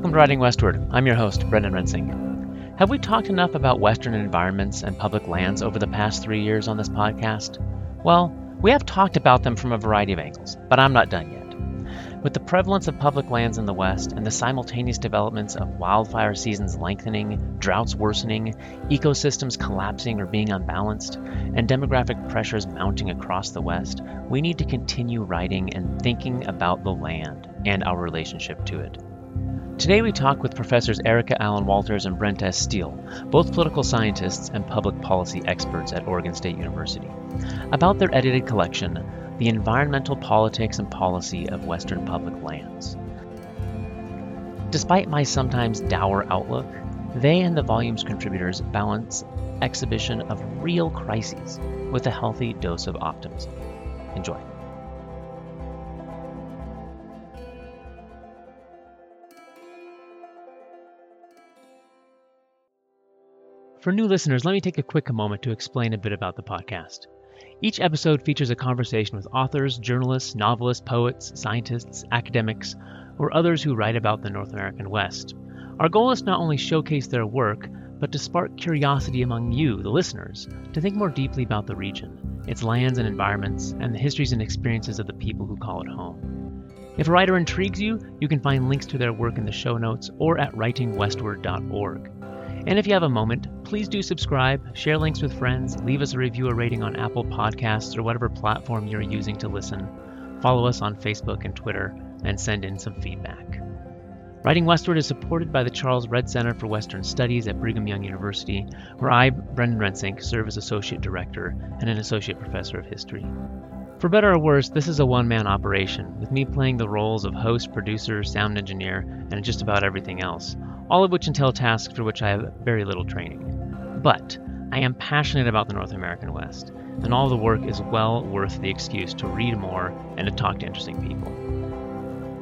Welcome to Writing Westward. I'm your host, Brendan Rensink. Have we talked enough about Western environments and public lands over the past three years on this podcast? Well, we have talked about them from a variety of angles, but I'm not done yet. With the prevalence of public lands in the West and the simultaneous developments of wildfire seasons lengthening, droughts worsening, ecosystems collapsing or being unbalanced, and demographic pressures mounting across the West, we need to continue writing and thinking about the land and our relationship to it. Today we talk with Professors Erika Allen Wolters and Brent S. Steel, both political scientists and public policy experts at Oregon State University, about their edited collection, The Environmental Politics and Policy of Western Public Lands. Despite my sometimes dour outlook, they and the volume's contributors balance exhibition of real crises with a healthy dose of optimism. Enjoy. For new listeners, let me take a quick moment to explain a bit about the podcast. Each episode features a conversation with authors, journalists, novelists, poets, scientists, academics, or others who write about the North American West. Our goal is not only showcase their work, but to spark curiosity among you, the listeners, to think more deeply about the region, its lands and environments, and the histories and experiences of the people who call it home. If a writer intrigues you, you can find links to their work in the show notes or at writingwestward.org. And if you have a moment, please do subscribe, share links with friends, leave us a review or rating on Apple Podcasts or whatever platform you're using to listen. Follow us on Facebook and Twitter, and send in some feedback. Writing Westward is supported by the Charles Redd Center for Western Studies at Brigham Young University, where I, Brendan Rensink, serve as Associate Director and an Associate Professor of History. For better or worse, this is a one man operation, with me playing the roles of host, producer, sound engineer, and just about everything else, all of which entail tasks for which I have very little training. But I am passionate about the North American West, and all the work is well worth the excuse to read more and to talk to interesting people.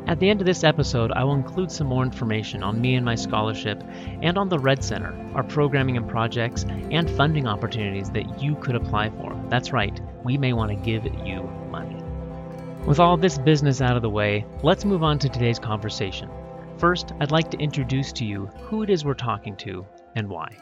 At the end of this episode, I will include some more information on me and my scholarship, and on the Redd Center, our programming and projects, and funding opportunities that you could apply for. That's right, we may want to give you money. With all this business out of the way, let's move on to today's conversation. First, I'd like to introduce to you who it is we're talking to and why.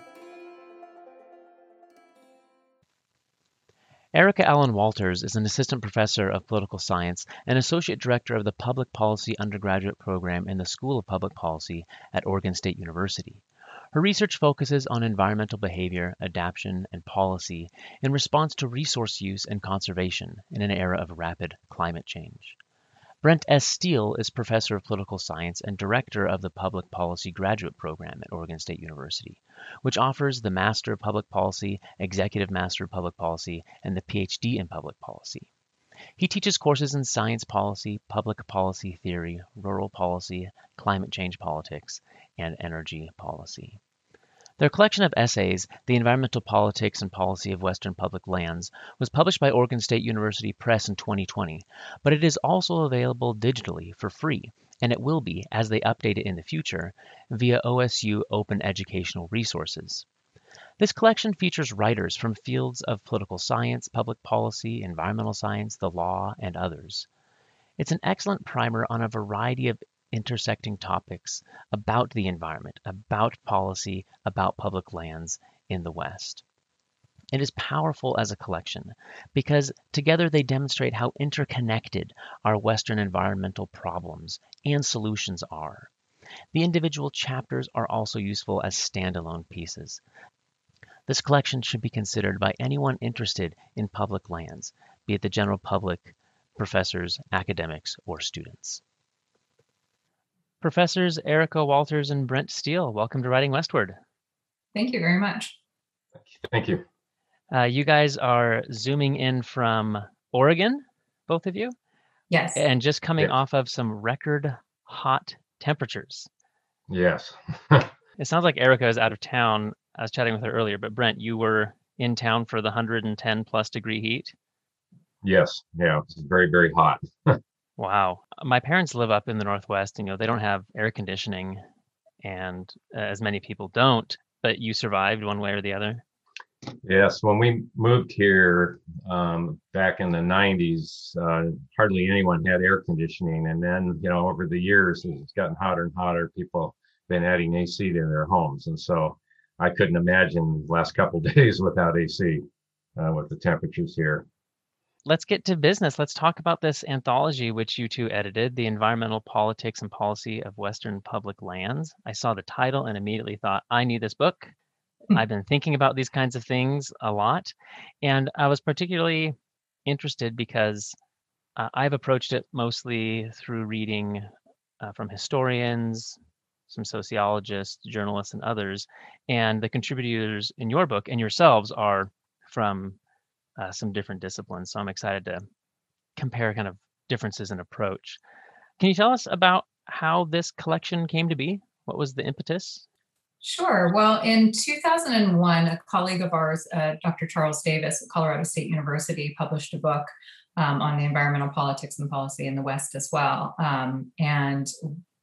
Erika Allen Wolters is an assistant professor of political science and associate director of the public policy undergraduate program in the School of Public Policy at Oregon State University. Her research focuses on environmental behavior, adaptation, and policy in response to resource use and conservation in an era of rapid climate change. Brent S. Steel is professor of political science and director of the Public Policy Graduate Program at Oregon State University, which offers the Master of Public Policy, Executive Master of Public Policy, and the PhD in Public Policy. He teaches courses in science policy, public policy theory, rural policy, climate change politics, and energy policy. Their collection of essays, The Environmental Politics and Policy of Western Public Lands, was published by Oregon State University Press in 2020, but it is also available digitally for free, and it will be, as they update it in the future, via OSU Open Educational Resources. This collection features writers from fields of political science, public policy, environmental science, the law, and others. It's an excellent primer on a variety of intersecting topics about the environment, about policy, about public lands in the West. It is powerful as a collection because together they demonstrate how interconnected our Western environmental problems and solutions are. The individual chapters are also useful as standalone pieces. This collection should be considered by anyone interested in public lands, be it the general public, professors, academics, or students. Professors Erika Wolters and Brent Steel, welcome to Writing Westward. Thank you very much. Thank you. Uh, you guys are zooming in from Oregon, both of you? Yes. And just coming Yes. off of some record hot temperatures. Yes. It sounds like Erika is out of town. I was chatting with her earlier, but Brent, you were in town for the 110 plus degree heat. yes. Yeah. It's very, very hot. Wow. My parents live up in the Northwest. and, You know, they don't have air conditioning, and uh, as many people don't, but you survived one way or the other. Yes, when we moved here um, back in the 90s, uh, hardly anyone had air conditioning. And then, you know, over the years, as it's gotten hotter and hotter, people have been adding AC to their homes. And so I couldn't imagine last couple days without AC uh, with the temperatures here. Let's get to business. Let's talk about this anthology, which you two edited, The Environmental Politics and Policy of Western Public Lands. I saw the title and immediately thought, I need this book. Hmm. I've been thinking about these kinds of things a lot. And I was particularly interested because uh, I've approached it mostly through reading uh, from historians, some sociologists, journalists, and others. And the contributors in your book and yourselves are from uh, some different disciplines. So I'm excited to compare kind of differences in approach. Can you tell us about how this collection came to be? What was the impetus? Sure. Well, in 2001, a colleague of ours, uh, Dr. Charles Davis at Colorado State University, published a book um, on the environmental politics and policy in the West as well. Um, and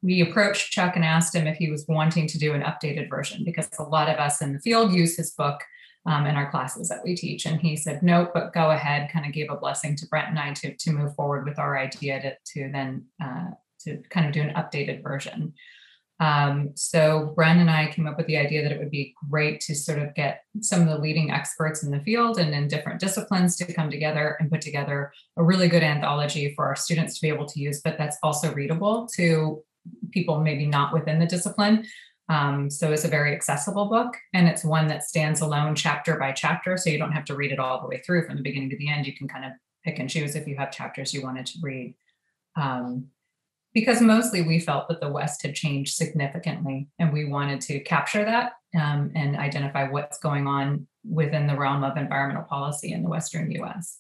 we approached Chuck and asked him if he was wanting to do an updated version because a lot of us in the field use his book um, in our classes that we teach. And he said, nope, but go ahead, kind of gave a blessing to Brent and I to, to move forward with our idea to, to then uh, to kind of do an updated version. Um, so Brent and I came up with the idea that it would be great to sort of get some of the leading experts in the field and in different disciplines to come together and put together a really good anthology for our students to be able to use, but that's also readable to people maybe not within the discipline. Um, so it's a very accessible book and it's one that stands alone chapter by chapter. So you don't have to read it all the way through from the beginning to the end. You can kind of pick and choose if you have chapters you wanted to read. Um, because mostly we felt that the West had changed significantly and we wanted to capture that um, and identify what's going on within the realm of environmental policy in the Western US.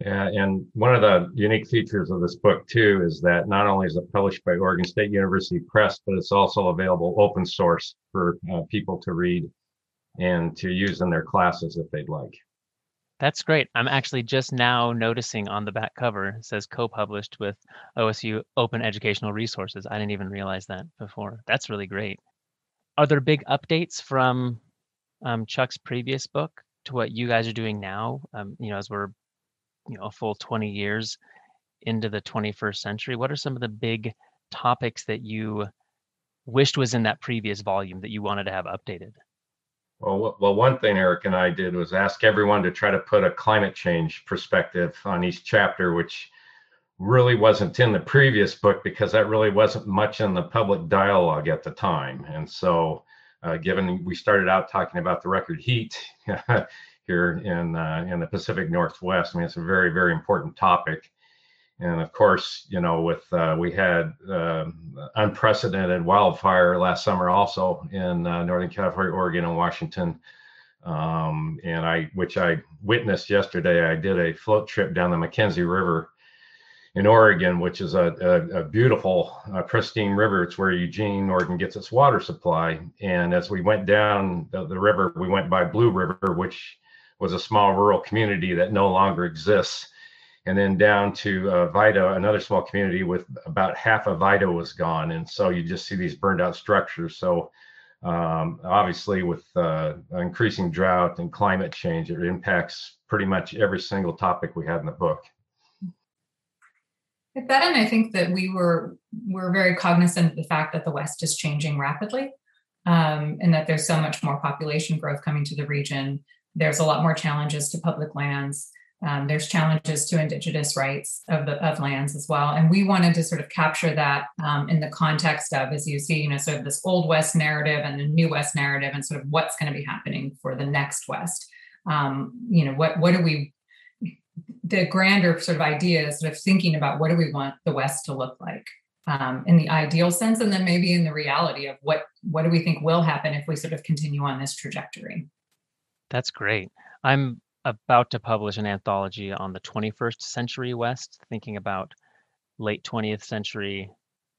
Yeah, and one of the unique features of this book too is that not only is it published by Oregon State University Press, but it's also available open source for uh, people to read and to use in their classes if they'd like. That's great. I'm actually just now noticing on the back cover says co-published with OSU Open Educational Resources. I didn't even realize that before. That's really great. Are there big updates from um, Chuck's previous book to what you guys are doing now? Um, you know, as we're you know a full 20 years into the 21st century what are some of the big topics that you wished was in that previous volume that you wanted to have updated well, well, one thing Eric and I did was ask everyone to try to put a climate change perspective on each chapter, which really wasn't in the previous book because that really wasn't much in the public dialogue at the time. And so, uh, given we started out talking about the record heat, here in uh, in the Pacific Northwest. I mean, it's a very very important topic, and of course, you know, with uh, we had uh, unprecedented wildfire last summer also in uh, Northern California, Oregon, and Washington. Um, and I, which I witnessed yesterday, I did a float trip down the McKenzie River in Oregon, which is a, a, a beautiful, uh, pristine river. It's where Eugene, Oregon gets its water supply. And as we went down the, the, river, we went by Blue River, which was a small rural community that no longer exists. And then down to uh, Vida, another small community with about half of Vida was gone. And so you just see these burned out structures. So um, obviously with uh, increasing drought and climate change, it impacts pretty much every single topic we had in the book. At that end, I think that we were we're very cognizant of the fact that the West is changing rapidly, um, and that there's so much more population growth coming to the region there's a lot more challenges to public lands. Um, there's challenges to indigenous rights of the of lands as well, and we wanted to sort of capture that um, in the context of, as you see, you know, sort of this old West narrative and the new West narrative, and sort of what's going to be happening for the next West. Um, you know, what what do we the grander sort of idea is sort of thinking about what do we want the West to look like um, in the ideal sense, and then maybe in the reality of what what do we think will happen if we sort of continue on this trajectory. That's great. I'm about to publish an anthology on the 21st century West, thinking about late 20th century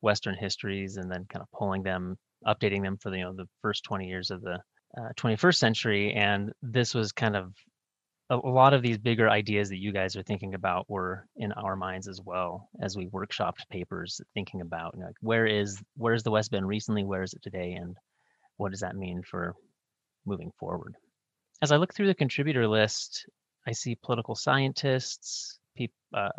Western histories and then kind of pulling them, updating them for the, you know, the first 20 years of the uh, 21st century. And this was kind of a, a lot of these bigger ideas that you guys are thinking about were in our minds as well as we workshopped papers, thinking about you know, like where is where's the West been recently, where is it today, and what does that mean for moving forward. As I look through the contributor list, I see political scientists, peop, uh,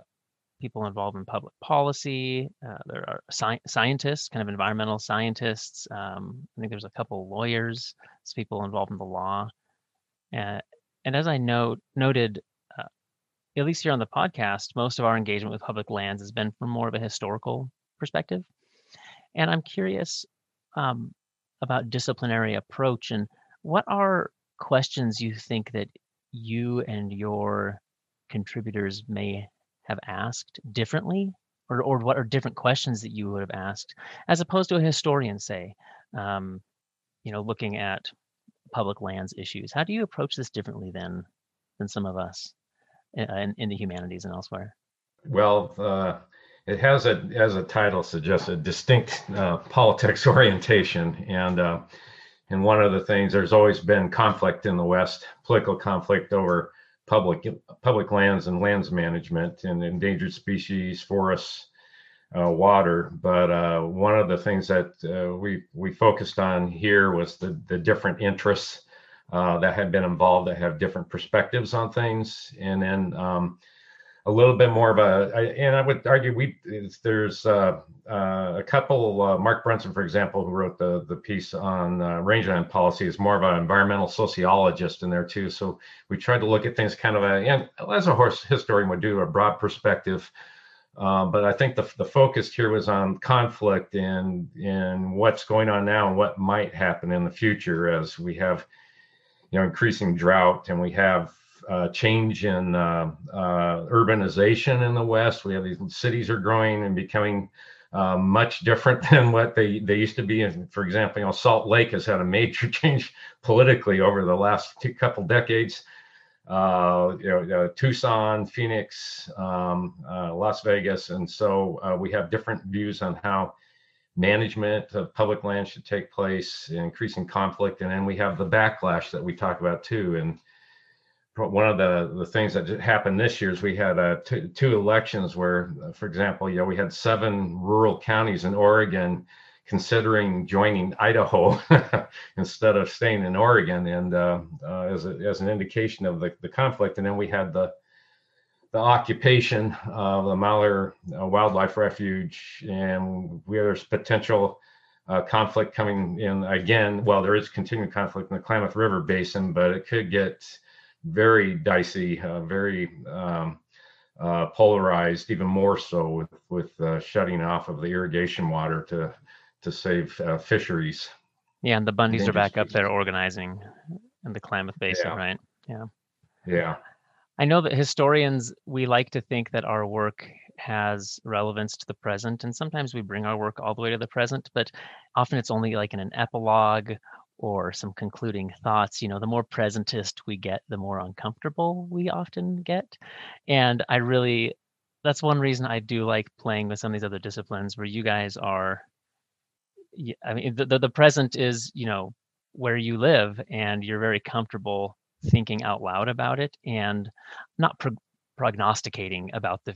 people involved in public policy. Uh, there are sci- scientists, kind of environmental scientists. Um, I think there's a couple lawyers, people involved in the law. Uh, and as I note noted, uh, at least here on the podcast, most of our engagement with public lands has been from more of a historical perspective. And I'm curious um, about disciplinary approach and what are questions you think that you and your contributors may have asked differently or, or what are different questions that you would have asked as opposed to a historian say um, you know looking at public lands issues? How do you approach this differently than than some of us uh, in, in the humanities and elsewhere? Well uh, it has a as a title suggests a distinct uh, politics orientation and uh, and one of the things there's always been conflict in the west political conflict over public public lands and lands management and endangered species forests uh, water. But uh, one of the things that uh, we we focused on here was the the different interests uh, that have been involved that have different perspectives on things. And then um, a little bit more of a, and I would argue we there's uh, uh, a couple. Uh, Mark Brunson, for example, who wrote the the piece on uh, rangeland policy, is more of an environmental sociologist in there too. So we tried to look at things kind of a, and as a horse historian would do, a broad perspective. Uh, but I think the the focus here was on conflict and and what's going on now and what might happen in the future as we have, you know, increasing drought and we have uh, change in uh, uh, urbanization in the West. We have these cities are growing and becoming uh, much different than what they, they used to be. And for example, you know, Salt Lake has had a major change politically over the last two, couple decades. Uh, you know, Tucson, Phoenix, um, Las Vegas, and so we have different views on how management of public land should take place, increasing conflict, and then we have the backlash that we talk about too, and one of the, the things that happened this year is we had uh, two, two elections where, uh, for example, you know, we had seven rural counties in Oregon considering joining Idaho instead of staying in Oregon, and uh, uh, as, a, as an indication of the, the conflict. And then we had the the occupation of the Malheur uh, Wildlife Refuge, and there's potential uh, conflict coming in again. Well, there is continuing conflict in the Klamath River Basin, but it could get very dicey, uh, very um, uh, polarized, even more so with with uh, shutting off of the irrigation water to to save uh, fisheries. Yeah, and the Bundys are back up there organizing in the Klamath Basin, yeah. right? Yeah. Yeah. I know that historians we like to think that our work has relevance to the present, and sometimes we bring our work all the way to the present, but often it's only like in an epilogue or some concluding thoughts, you know, the more presentist we get, the more uncomfortable we often get. And I really, that's one reason I do like playing with some of these other disciplines where you guys are, I mean, the, the, the present is, you know, where you live and you're very comfortable thinking out loud about it and not pro- prognosticating about the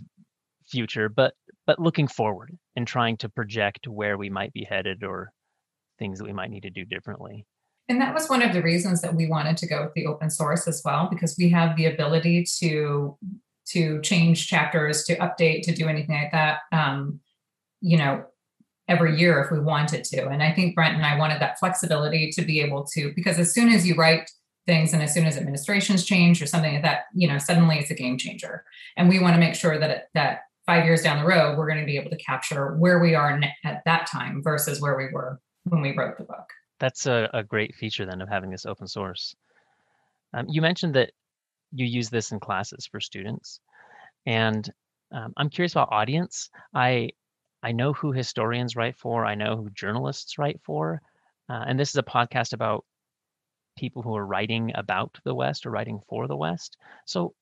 future, but but looking forward and trying to project where we might be headed or things that we might need to do differently. And that was one of the reasons that we wanted to go with the open source as well, because we have the ability to to change chapters, to update, to do anything like that. Um, you know, every year if we wanted to. And I think Brent and I wanted that flexibility to be able to, because as soon as you write things and as soon as administrations change or something like that, you know, suddenly it's a game changer. And we want to make sure that it, that five years down the road, we're going to be able to capture where we are at that time versus where we were when we wrote the book. That's a, a great feature then of having this open source. Um, you mentioned that you use this in classes for students, and um, I'm curious about audience. I I know who historians write for. I know who journalists write for, uh, and this is a podcast about people who are writing about the West or writing for the West. So,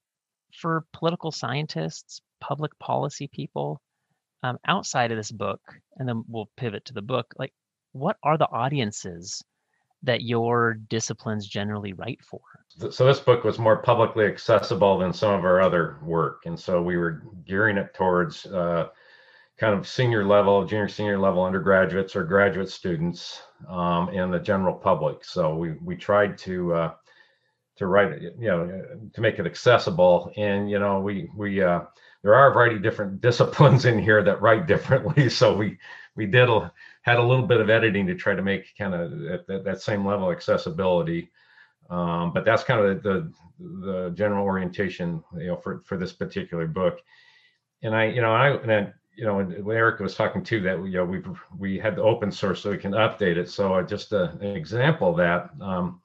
for political scientists, public policy people, um, outside of this book, and then we'll pivot to the book. Like, what are the audiences that your disciplines generally write for? So this book was more publicly accessible than some of our other work, and so we were gearing it towards uh, kind of senior level, junior senior level undergraduates or graduate students, um, and the general public. So we we tried to uh, to write it, you know, to make it accessible. And you know, we we uh, there are a variety of different disciplines in here that write differently. So we we did a, had a little bit of editing to try to make kind of that, that same level accessibility. Um, but that's kind of the, the, the general orientation, you know, for for this particular book. And I, you know, I and I, you know, when Eric was talking too, that you know we we had the open source so we can update it. So just a, an example of that. Um,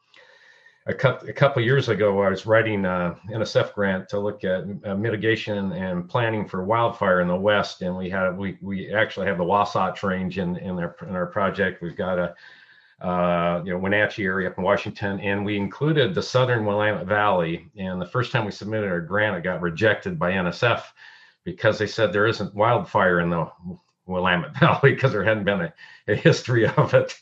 a, couple, a couple years ago, I was writing a NSF grant to look at uh, mitigation and planning for wildfire in the West, and we had we we actually have the Wasatch Range in in our in our project. We've got a uh, you know Wenatchee area up in Washington, and we included the Southern Willamette Valley. And the first time we submitted our grant, it got rejected by NSF because they said there isn't wildfire in the Willamette Valley because there hadn't been a, a history of it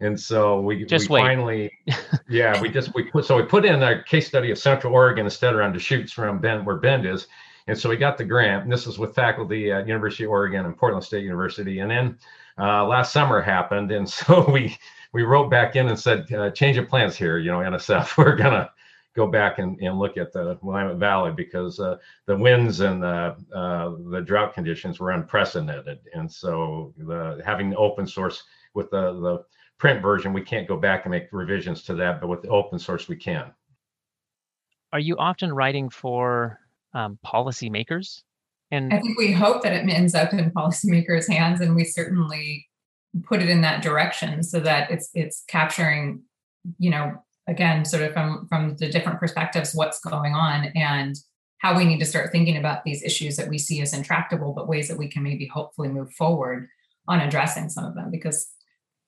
and so we, just we finally yeah we just we put so we put in a case study of central oregon instead around deschutes from bend where bend is. And so we got the grant and this is with faculty at university of oregon and portland state university. And then uh, last summer happened and so we we wrote back in and said uh, change of plans here you know nsf we're gonna go back and, and look at the Willamette Valley because uh, the winds and the, uh, the drought conditions were unprecedented. And so the, having the open source with the, the print version, we can't go back and make revisions to that, but with the open source, we can. Are you often writing for um, policymakers? And I think we hope that it ends up in policymakers' hands, and we certainly put it in that direction so that it's it's capturing, you know, again, sort of from from the different perspectives, what's going on and how we need to start thinking about these issues that we see as intractable, but ways that we can maybe hopefully move forward on addressing some of them because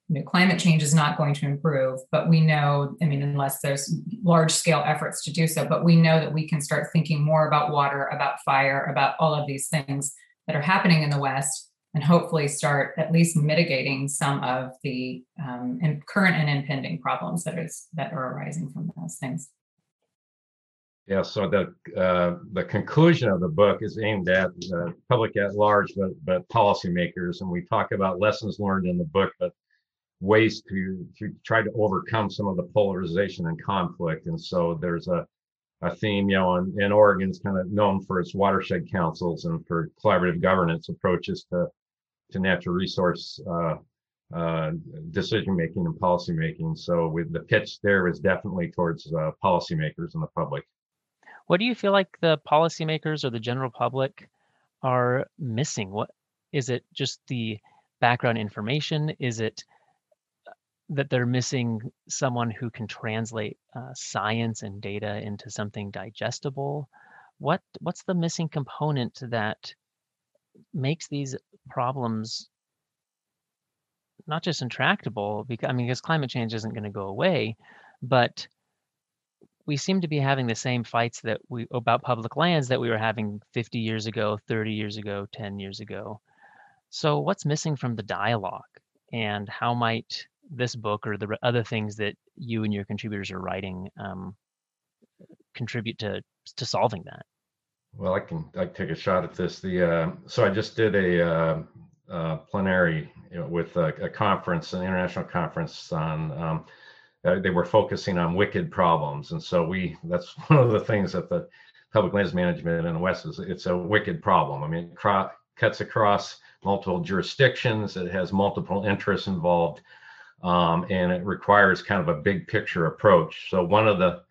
you know, climate change is not going to improve, but we know, I mean, unless there's large scale efforts to do so, but we know that we can start thinking more about water, about fire, about all of these things that are happening in the West, and hopefully start at least mitigating some of the um, current and impending problems that is that are arising from those things. Yeah, so the uh, the conclusion of the book is aimed at the public at large, but but policymakers, and we talk about lessons learned in the book, but ways to to try to overcome some of the polarization and conflict. And so there's a a theme, you know, and, and Oregon's kind of known for its watershed councils and for collaborative governance approaches to to natural resource uh, uh, decision making and policy making. So with the pitch there is definitely towards uh, policymakers and the public. What do you feel like the policymakers or the general public are missing? What is it? Just the background information? Is it that they're missing someone who can translate uh, science and data into something digestible. What what's the missing component that makes these problems not just intractable? Because I mean, because climate change isn't going to go away, but we seem to be having the same fights that we about public lands that we were having 50 years ago, 30 years ago, 10 years ago. So what's missing from the dialogue, and how might this book or the other things that you and your contributors are writing um, contribute to to solving that? Well, I can I take a shot at this. The uh, so I just did a uh, uh, plenary you know, with a, a, conference, an international conference on. Um, uh, they were focusing on wicked problems, and so we that's one of the things that the public lands management in the West is. It's a wicked problem. I mean, it cro- cuts across multiple jurisdictions. It has multiple interests involved um, and it requires kind of a big picture approach. So one of the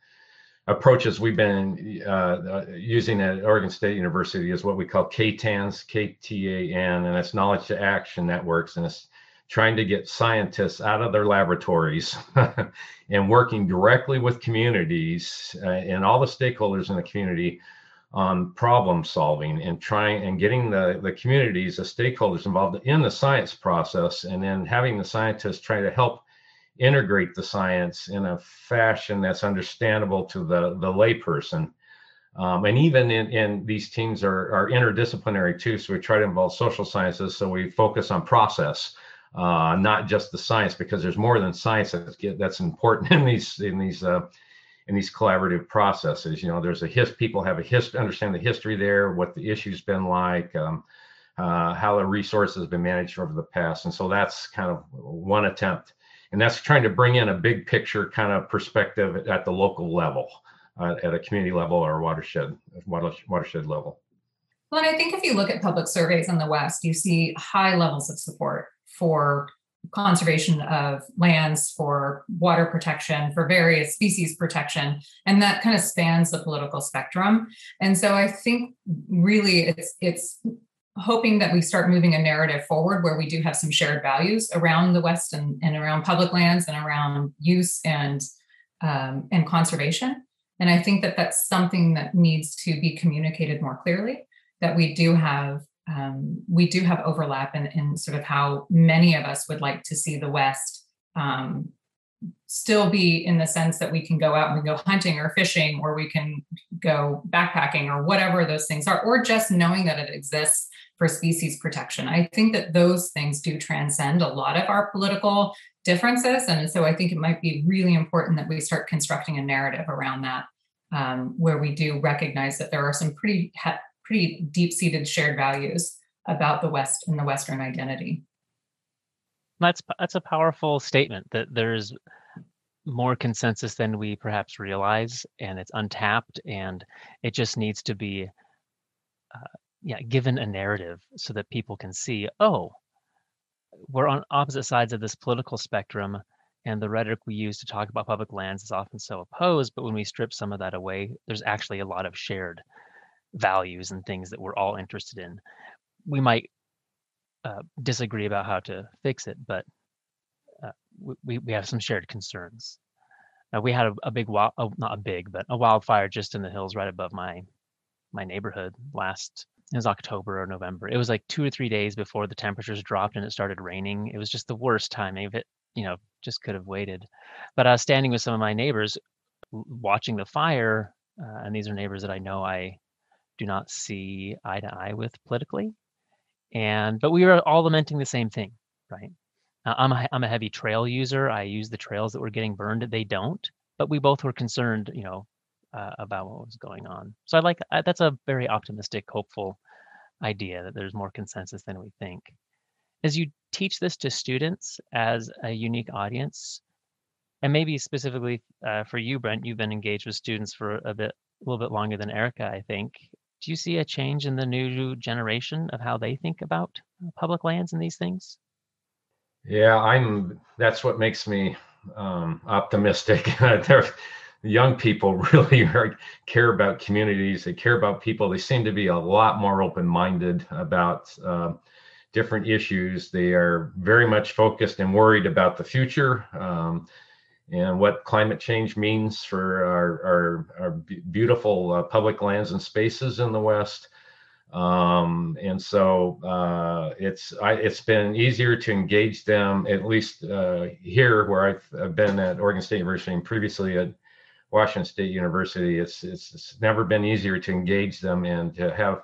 approaches we've been uh, uh using at Oregon State University is what we call KTANs, K-T-A-N, and it's knowledge to action networks, and it's trying to get scientists out of their laboratories and working directly with communities uh, and all the stakeholders in the community on problem solving and trying and getting the, the communities, the stakeholders involved in the science process, and then having the scientists try to help integrate the science in a fashion that's understandable to the, the layperson. Um, and even in, in these teams are, are interdisciplinary too. So we try to involve social sciences. So we focus on process, uh, not just the science, because there's more than science that's, get that's important in these in these uh, in these collaborative processes. You know, there's a his people have a history, understand the history there, what the issue's been like, um, uh, how the resources have been managed over the past, and so that's kind of one attempt. and that's trying to bring in a big picture kind of perspective at the local level, uh, at a community level or watershed watershed level. Well, and I think if you look at public surveys in the West, you see high levels of support for conservation of lands, for water protection, for various species protection, and that kind of spans the political spectrum. And so I think really it's it's hoping that we start moving a narrative forward where we do have some shared values around the West and, and around public lands and around use and um, and conservation. And I think that that's something that needs to be communicated more clearly. That we do have um, we do have overlap in, in sort of how many of us would like to see the West um, still be in the sense that we can go out and go hunting or fishing or we can go backpacking or whatever those things are, or just knowing that it exists for species protection. I think that those things do transcend a lot of our political differences. And so I think it might be really important that we start constructing a narrative around that, um, where we do recognize that there are some pretty, pretty deep seated shared values about the West and the Western identity. That's that's a powerful statement that there's more consensus than we perhaps realize, and it's untapped, and it just needs to be uh, yeah given a narrative so that people can see oh we're on opposite sides of this political spectrum and the rhetoric we use to talk about public lands is often so opposed but when we strip some of that away there's actually a lot of shared values and things that we're all interested in we might uh, disagree about how to fix it but uh, we, we have some shared concerns uh, we had a, a big wild, oh, not a big but a wildfire just in the hills right above my my neighborhood last it was October or November. It was like two or three days before the temperatures dropped and it started raining. It was just the worst timing of it. You know, just could have waited. But I was standing with some of my neighbors watching the fire, uh, and these are neighbors that I know I do not see eye to eye with politically. And but we were all lamenting the same thing, right? Uh, I'm a, I'm a heavy trail user. I use the trails that were getting burned. They don't, but we both were concerned, you know, uh, about what was going on. So I like uh, that's a very optimistic, hopeful idea that there's more consensus than we think. As you teach this to students as a unique audience, and maybe specifically uh, for you, Brent, you've been engaged with students for a bit, a little bit longer than Erika, I think. Do you see a change in the new generation of how they think about public lands and these things? Yeah, I'm. That's what makes me um, optimistic. there, young people really are, care about communities. They care about people. They seem to be a lot more open-minded about uh, different issues. They are very much focused and worried about the future um, and what climate change means for our, our, our beautiful uh, public lands and spaces in the West. Um, and so uh, it's I, it's been easier to engage them at least uh, here where I've, I've, been at Oregon State University and previously at Washington State University. It's, it's, it's never been easier to engage them and to have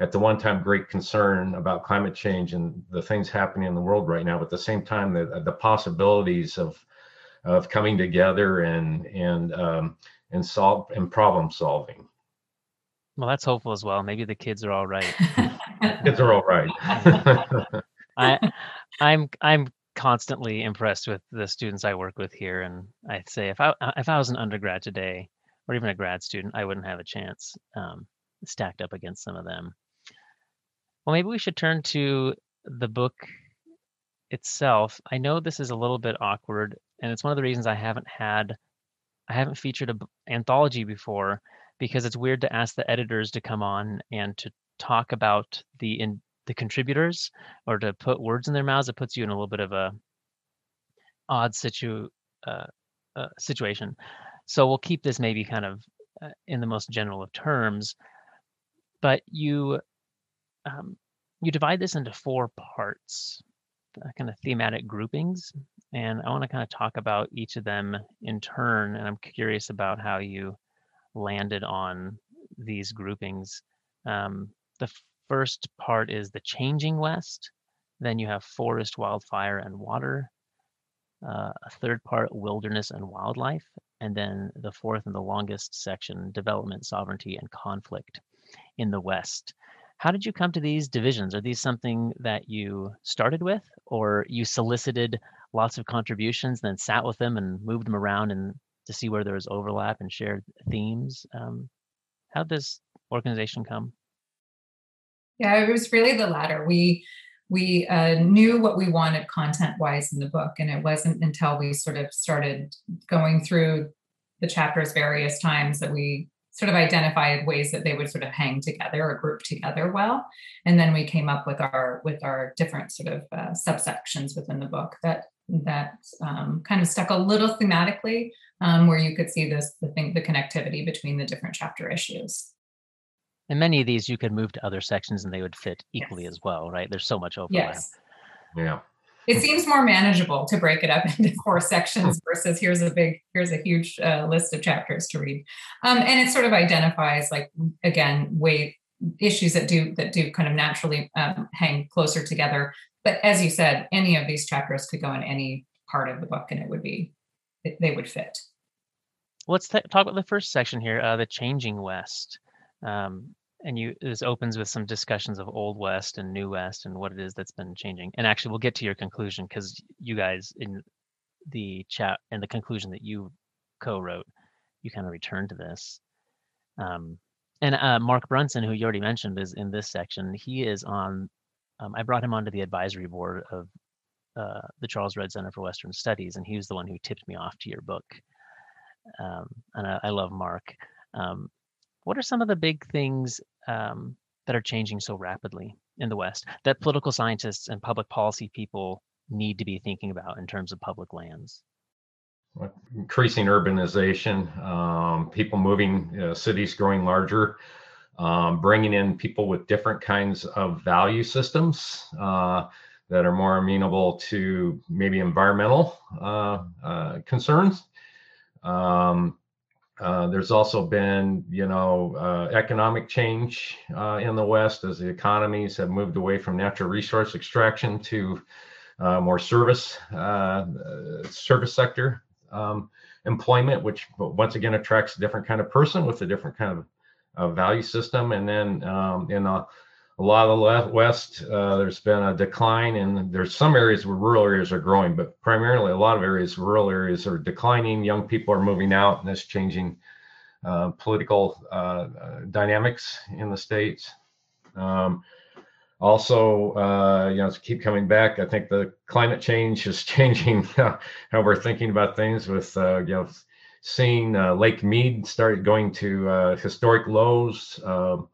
at the one time great concern about climate change and the things happening in the world right now, but at the same time the the possibilities of of coming together and and um, and solve and problem solving. Well, that's hopeful as well. Maybe the kids are all right. kids are all right. I I'm I'm constantly impressed with the students I work with here, and I say if I if I was an undergrad today, or even a grad student, I wouldn't have a chance um, stacked up against some of them. Well, maybe we should turn to the book itself. I know this is a little bit awkward, and it's one of the reasons I haven't had I haven't featured an anthology before because it's weird to ask the editors to come on and to talk about the in, the contributors or to put words in their mouths, it puts you in a little bit of a odd situ uh, uh, situation. So we'll keep this maybe kind of uh, in the most general of terms, but you um, you divide this into four parts, uh, kind of thematic groupings, and I want to kind of talk about each of them in turn. And I'm curious about how you landed on these groupings. Um, the first part is the changing west. Then you have forest, wildfire, and water. Uh, a third part, wilderness and wildlife. And then the fourth and the longest section, development, sovereignty, and conflict in the west. How did you come to these divisions? Are these something that you started with, or you solicited lots of contributions, then sat with them and moved them around and to see where there was overlap and shared themes? Um, how did this organization come? Yeah, it was really the latter. We we uh, knew what we wanted content wise in the book, and it wasn't until we sort of started going through the chapters various times that we sort of identified ways that they would sort of hang together or group together well. And then we came up with our with our different sort of uh, subsections within the book that that um, kind of stuck a little thematically um, where you could see this the thing the connectivity between the different chapter issues. And many of these you could move to other sections and they would fit equally yes. as well right? There's so much overlap. Yes. Yeah it seems more manageable to break it up into four sections versus here's a big here's a huge uh, list of chapters to read. Um, and it sort of identifies like again way issues that do that do kind of naturally um, hang closer together. But as you said any of these chapters could go in any part of the book and it would be they would fit. Let's t- talk about the first section here uh, the changing west. Um, and you this opens with some discussions of old west and new west and what it is that's been changing and actually we'll get to your conclusion because you guys in the chat and the conclusion that you co-wrote you kind of return to this. Um, and uh, mark brunson who you already mentioned is in this section. He is on um, i brought him onto the advisory board of uh, the charles redd center for western studies and he was the one who tipped me off to your book. Um, and I, I, love mark. Um, what are some of the big things um, that are changing so rapidly in the West that political scientists and public policy people need to be thinking about in terms of public lands? Increasing urbanization, um, people moving, uh, cities growing larger, um, bringing in people with different kinds of value systems uh, that are more amenable to maybe environmental uh, uh concerns. Um, uh, there's also been, you know, uh, economic change uh, in the West as the economies have moved away from natural resource extraction to uh, more service uh, service sector um, employment, which once again attracts a different kind of person with a different kind of value system. And then um, in a, a lot of the West, uh, there's been a decline, and there's some areas where rural areas are growing, but primarily a lot of areas, rural areas are declining. Young people are moving out, and that's changing uh, political uh, uh dynamics in the states. Um, also, uh, you know, to keep coming back, I think the climate change is changing how we're thinking about things. With uh, you know, seeing Lake Mead start going to historic lows. Um,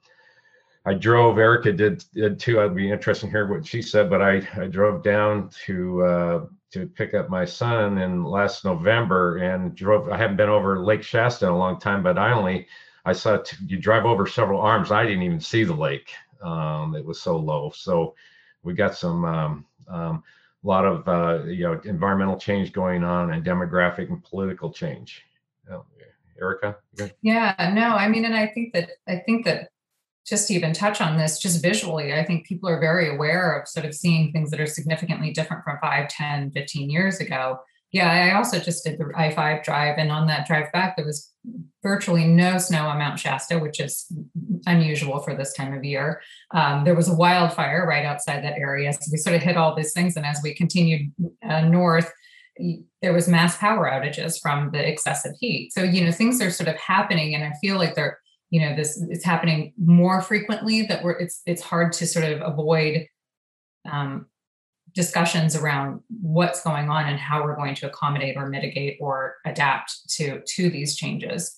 I drove. Erika did, did too. I'd be interested to hear what she said, but I, I drove down to uh, to pick up my son in last November and drove. I haven't been over Lake Shasta in a long time, but I only I saw t- you drive over several arms. I didn't even see the lake. Um, it was so low. So we got some um, um, a lot of uh, you know environmental change going on and demographic and political change. Oh, Erika. Yeah. No. I mean, and I think that I think that just to even touch on this, just visually, I think people are very aware of sort of seeing things that are significantly different from 5, 10, 15 years ago. Yeah, I also just did the I 5 drive, and on that drive back, there was virtually no snow on Mount Shasta, which is unusual for this time of year. Um, there was a wildfire right outside that area. So we sort of hit all these things. And as we continued uh, north, there was mass power outages from the excessive heat. So, you know, things are sort of happening, and I feel like they're you know this is happening more frequently that we're it's it's hard to sort of avoid um, discussions around what's going on and how we're going to accommodate or mitigate or adapt to to these changes.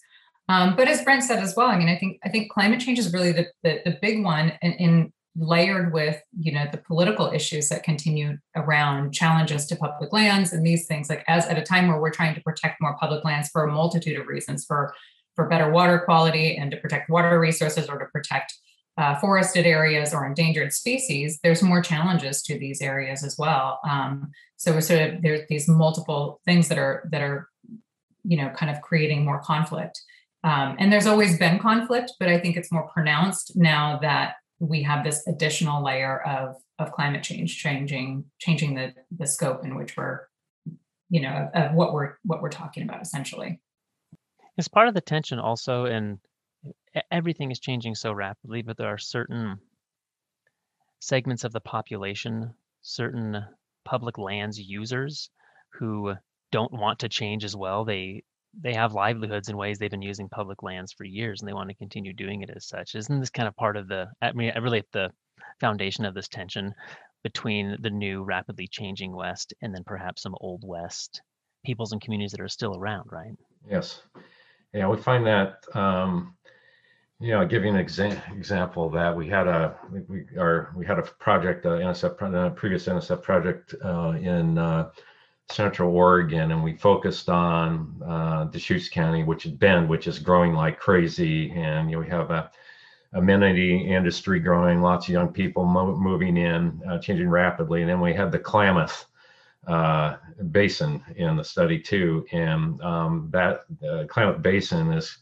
Um, but as brent said as well i mean i think i think climate change is really the the, the big one in, in layered with you know the political issues that continue around challenges to public lands and these things like as at a time where we're trying to protect more public lands for a multitude of reasons for for better water quality and to protect water resources or to protect uh, forested areas or endangered species, there's more challenges to these areas as well. Um, so we're sort of there's these multiple things that are that are, you know, kind of creating more conflict. Um, and there's always been conflict, but I think it's more pronounced now that we have this additional layer of of climate change changing changing the the scope in which we're, you know, of, of what we're what we're talking about essentially. It's part of the tension also, and everything is changing so rapidly, but there are certain segments of the population, certain public lands users who don't want to change as well. They they have livelihoods in ways they've been using public lands for years and they want to continue doing it as such. Isn't this kind of part of the I mean really at the foundation of this tension between the new rapidly changing West and then perhaps some old West peoples and communities that are still around, right? Yes. Yeah, we find that um, you know, giving an exa- example of that. We had a we our we had a project, uh, NSF, uh, previous NSF project uh, in uh, Central Oregon, and we focused on uh, Deschutes County, which is Bend, which is growing like crazy, and you know, we have a amenity industry growing, lots of young people mo- moving in, uh, changing rapidly, and then we had the Klamath uh, Basin in the study too, and um, that uh, Klamath Basin is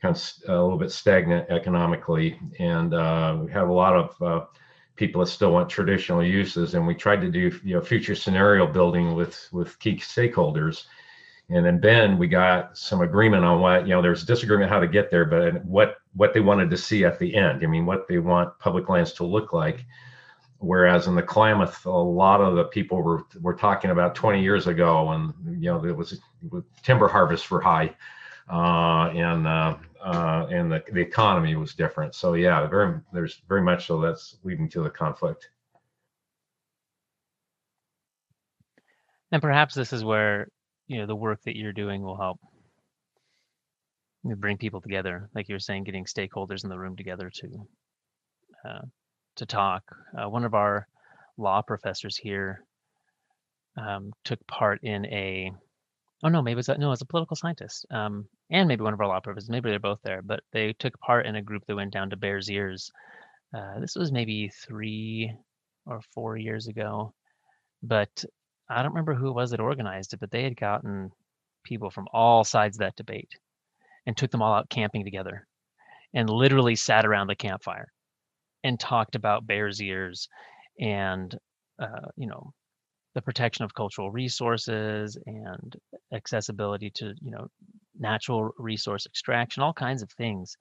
kind of a little bit stagnant economically, and uh, we have a lot of uh, people that still want traditional uses. And we tried to do you know future scenario building with with key stakeholders. And then Bend, we got some agreement on what you know. There's disagreement how to get there, but what what they wanted to see at the end. I mean, what they want public lands to look like. Whereas in the Klamath, a lot of the people were were talking about 20 years ago, and you know there was timber harvests were high, uh, and uh, uh, and the, the economy was different. So yeah, very there's very much so that's leading to the conflict. And perhaps this is where you know the work that you're doing will help bring people together, like you were saying, getting stakeholders in the room together to uh, to talk. Uh, one of our law professors here um, took part in a oh no, maybe it's no, it's a political scientist, um, and maybe one of our law professors. Maybe they're both there, but they took part in a group that went down to Bears Ears. Uh, this was maybe three or four years ago, but I don't remember who it was that organized it. But they had gotten people from all sides of that debate and took them all out camping together, and literally sat around the campfire and talked about Bears Ears and uh, you know the protection of cultural resources and accessibility to you know natural resource extraction all kinds of things.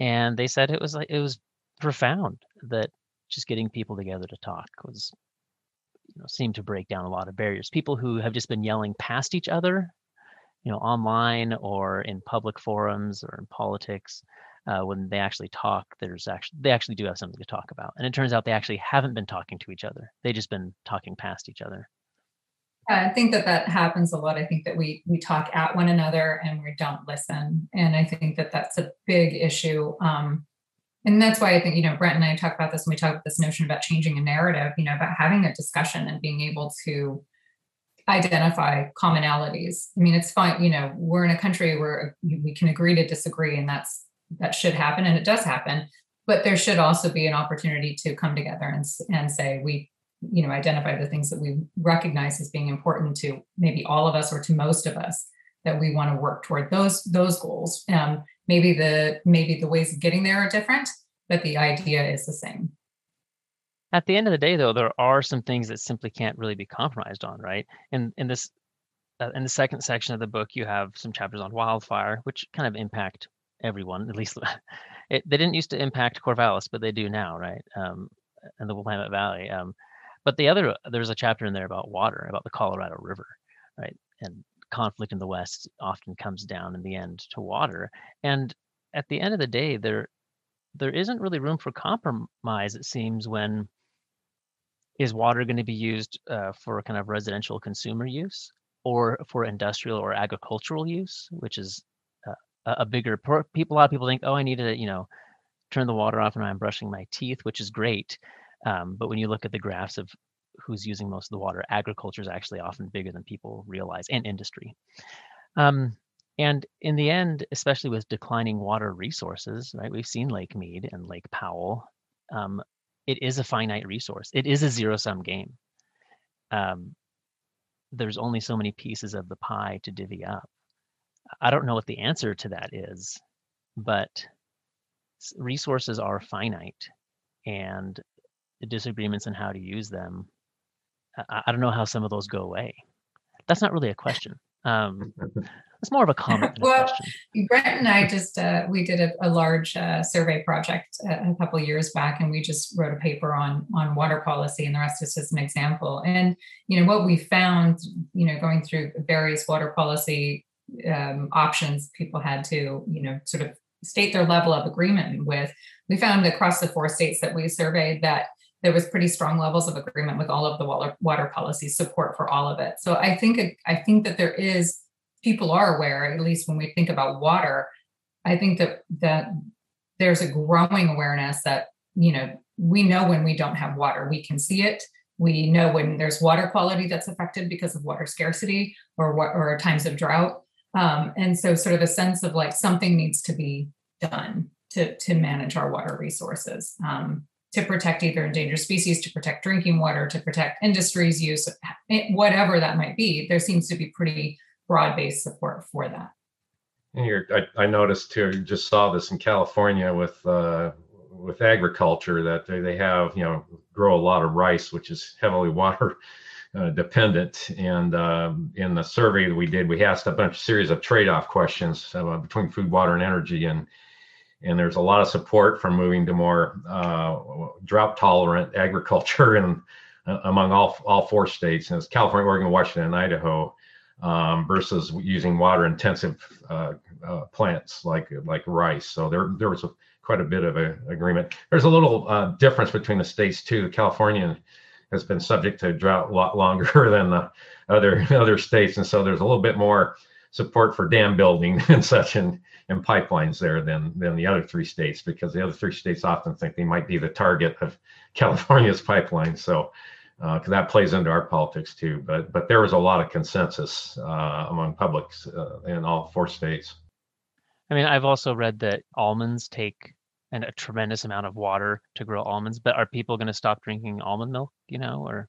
And they said it was like it was profound that just getting people together to talk was you know seemed to break down a lot of barriers. People who have just been yelling past each other you know online or in public forums or in politics uh, when they actually talk, there's actually they actually do have something to talk about. And it turns out they actually haven't been talking to each other. They just been talking past each other. I think that that happens a lot. I think that we we talk at one another and we don't listen, and I think that that's a big issue. Um, and that's why I think you know Brent and I talk about this when we talk about this notion about changing a narrative. You know, about having a discussion and being able to identify commonalities. I mean, it's fine. You know, we're in a country where we can agree to disagree, and that's that should happen and it does happen but there should also be an opportunity to come together and, and say we you know identify the things that we recognize as being important to maybe all of us or to most of us that we want to work toward those those goals. Um, maybe the maybe the ways of getting there are different but the idea is the same. At the end of the day though there are some things that simply can't really be compromised on right? And in this uh, in the second section of the book you have some chapters on wildfire which kind of impact everyone. At least it, they didn't used to impact Corvallis, but they do now, right? Um, the Willamette Valley. Um, but the other there's a chapter in there about water, about the Colorado River, right? And conflict in the West often comes down in the end to water. And at the end of the day, there there isn't really room for compromise. It seems when is water going to be used uh, for kind of residential consumer use or for industrial or agricultural use, which is a, a bigger people. A lot of people think, oh, I need to, you know, turn the water off when I'm brushing my teeth, which is great. Um, but when you look at the graphs of who's using most of the water, agriculture is actually often bigger than people realize, and industry. Um, and in the end, especially with declining water resources, right? We've seen Lake Mead and Lake Powell. Um, it is a finite resource. It is a zero-sum game. Um, there's only so many pieces of the pie to divvy up. I don't know what the answer to that is, but resources are finite and the disagreements on how to use them, I, I, don't know how some of those go away. That's not really a question. Um, It's more of a comment. well, a question. Brent and I just uh, we did a, a large uh, survey project a, a couple years back, and we just wrote a paper on on water policy, and the rest is just an example. And you know what we found, you know, going through various water policy um, options people had to, you know, sort of state their level of agreement with. We found across the four states that we surveyed that there was pretty strong levels of agreement with all of the water, water policy support for all of it. So I think I think that there is people are aware, at least when we think about water. I think that that there's a growing awareness that you know we know when we don't have water, we can see it. We know when there's water quality that's affected because of water scarcity or or times of drought. Um, and so sort of a sense of like something needs to be done to to manage our water resources. Um, to protect either endangered species, to protect drinking water, to protect industries use, whatever that might be, there seems to be pretty broad-based support for that. And here, I, I noticed too, just saw this in California with uh, with agriculture that they, they have, you know, grow a lot of rice, which is heavily water uh, dependent. And um, in the survey that we did, we asked a bunch of series of trade-off questions uh, between food, water, and energy, and and there's a lot of support for moving to more uh, drought tolerant agriculture and uh, among all all four states. And it's california oregon washington and idaho um, versus using water intensive uh, plants like like rice. So there there was a, quite a bit of a agreement. There's a little difference between the states too. California has been subject to drought a lot longer than the other other states and so there's a little bit more support for dam building and such and, and pipelines there than than the other three states because the other three states often think they might be the target of California's pipeline. So uh, that plays into our politics too. But but there was a lot of consensus uh, among publics uh, in all four states. I mean, I've also read that almonds take an, a tremendous amount of water to grow almonds. But are people going to stop drinking almond milk? You know, or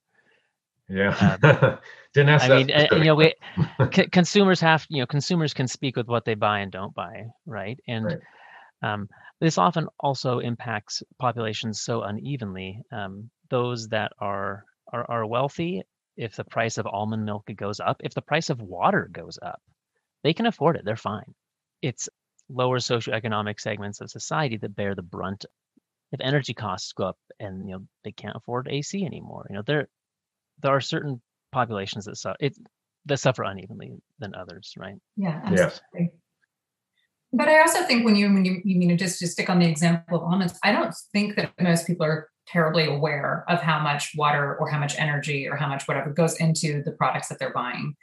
yeah. Um, Didn't ask I mean, uh, you know, we, c- consumers have, you know, consumers can speak with what they buy and don't buy, right? And right. Um, this often also impacts populations so unevenly. Um, those that are, are are wealthy, if the price of almond milk goes up, if the price of water goes up, they can afford it. They're fine. It's lower socioeconomic segments of society that bear the brunt. If energy costs go up and you know they can't afford AC anymore, you know they're there are certain populations that suffer it that suffer unevenly than others, right? Yeah, absolutely. Yes. But I also think when you when you you know just to stick on the example of almonds, I don't think that most people are terribly aware of how much water or how much energy or how much whatever goes into the products that they're buying.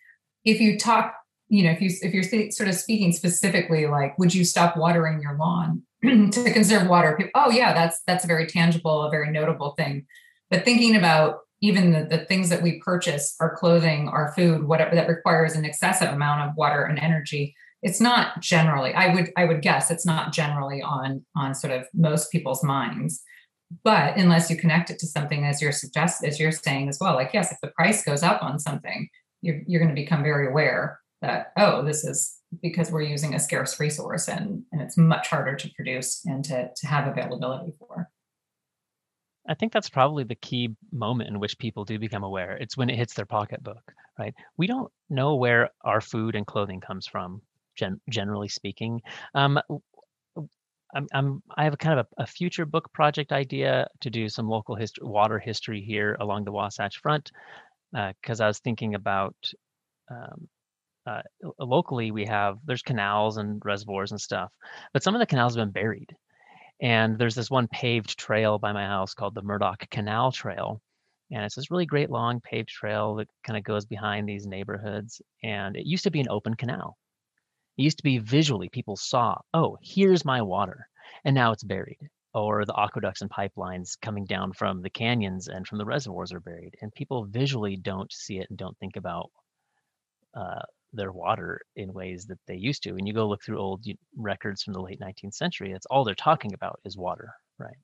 If you talk, you know, if you if you're sort of speaking specifically, like, would you stop watering your lawn to conserve water? oh yeah, that's that's a very tangible, a very notable thing. But thinking about even the, the things that we purchase, our clothing, our food, whatever that requires an excessive amount of water and energy, it's not generally, I would, I would guess it's not generally on, on sort of most people's minds. But unless you connect it to something as you're suggest as you're saying as well, like yes, if the price goes up on something, you're you're going to become very aware that, oh, this is because we're using a scarce resource and, and it's much harder to produce and to, to have availability for. I think that's probably the key moment in which people do become aware. It's when it hits their pocketbook, right? We don't know where our food and clothing comes from, gen- generally speaking. Um, I'm, I'm, i have a kind of a, a, future book project idea to do some local history, water history here along the Wasatch Front, because uh, I was thinking about um, uh, locally we have there's canals and reservoirs and stuff, but some of the canals have been buried and there's this one paved trail by my house called the Murdock Canal Trail. And it's this really great long paved trail that kind of goes behind these neighborhoods. And it used to be an open canal. It used to be visually, people saw, oh, here's my water. And now it's buried. Or the aqueducts and pipelines coming down from the canyons and from the reservoirs are buried. And people visually don't see it and don't think about uh, their water in ways that they used to. And you go look through old records from the late 19th century, that's all they're talking about is water, right?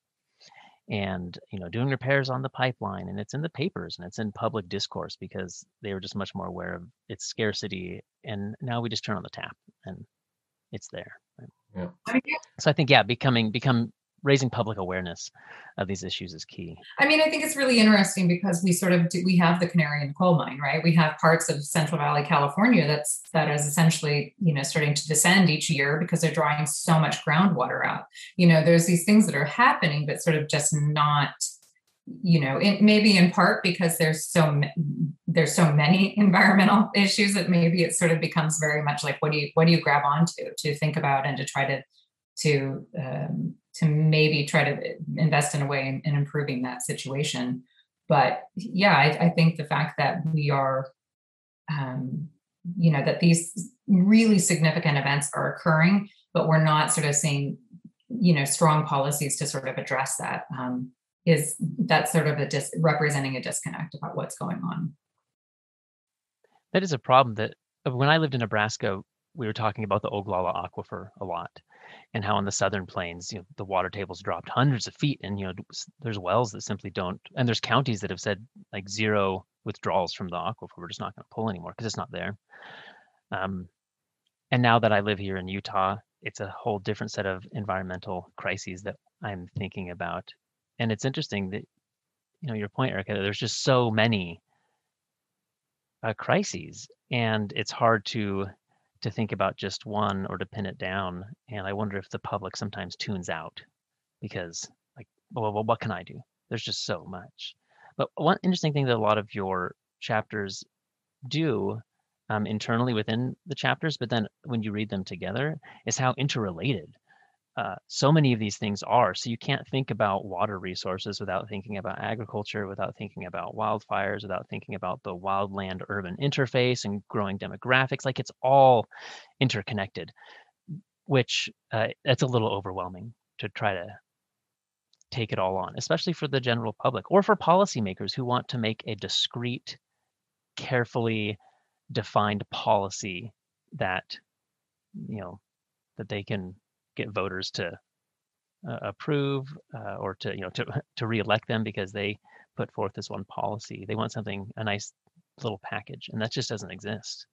And you know, doing repairs on the pipeline, and it's in the papers and it's in public discourse because they were just much more aware of its scarcity. And now we just turn on the tap and it's there. Right? Yeah. So I think yeah, becoming become raising public awareness of these issues is key. I mean, I think it's really interesting because we sort of do, we have the canary in the coal mine, right? We have parts of Central Valley, California that's that is essentially, you know, starting to descend each year because they're drawing so much groundwater out. You know, there's these things that are happening, but sort of just not you know it maybe in part because there's so there's so many environmental issues that maybe it sort of becomes very much like what do you what do you grab onto to think about and to try to to um, to maybe try to invest in a way in, in improving that situation but yeah I, I, think the fact that we are um, you know that these really significant events are occurring but we're not sort of seeing you know strong policies to sort of address that um, is that sort of a dis- representing a disconnect about what's going on. That is a problem that when I lived in Nebraska, we were talking about the Ogallala Aquifer a lot and how in the southern plains, you know, the water tables dropped hundreds of feet and, you know, there's wells that simply don't, and there's counties that have said like zero withdrawals from the aquifer. We're just not going to pull anymore because it's not there. Um, and now that I live here in Utah, it's a whole different set of environmental crises that I'm thinking about and it's interesting that you know your point Erika there's just so many uh, crises and it's hard to to think about just one or to pin it down and i wonder if the public sometimes tunes out because like well, well what can i do? There's just so much. But one interesting thing that a lot of your chapters do um, internally within the chapters but then when you read them together is how interrelated uh, so many of these things are. So you can't think about water resources without thinking about agriculture, without thinking about wildfires, without thinking about the wildland urban interface and growing demographics. Like it's all interconnected, which uh, it's a little overwhelming to try to take it all on, especially for the general public or for policymakers who want to make a discrete, carefully defined policy that you know that they can get voters to uh, approve uh, or to you know to to reelect them because they put forth this one policy. They want something a nice little package, and that just doesn't exist.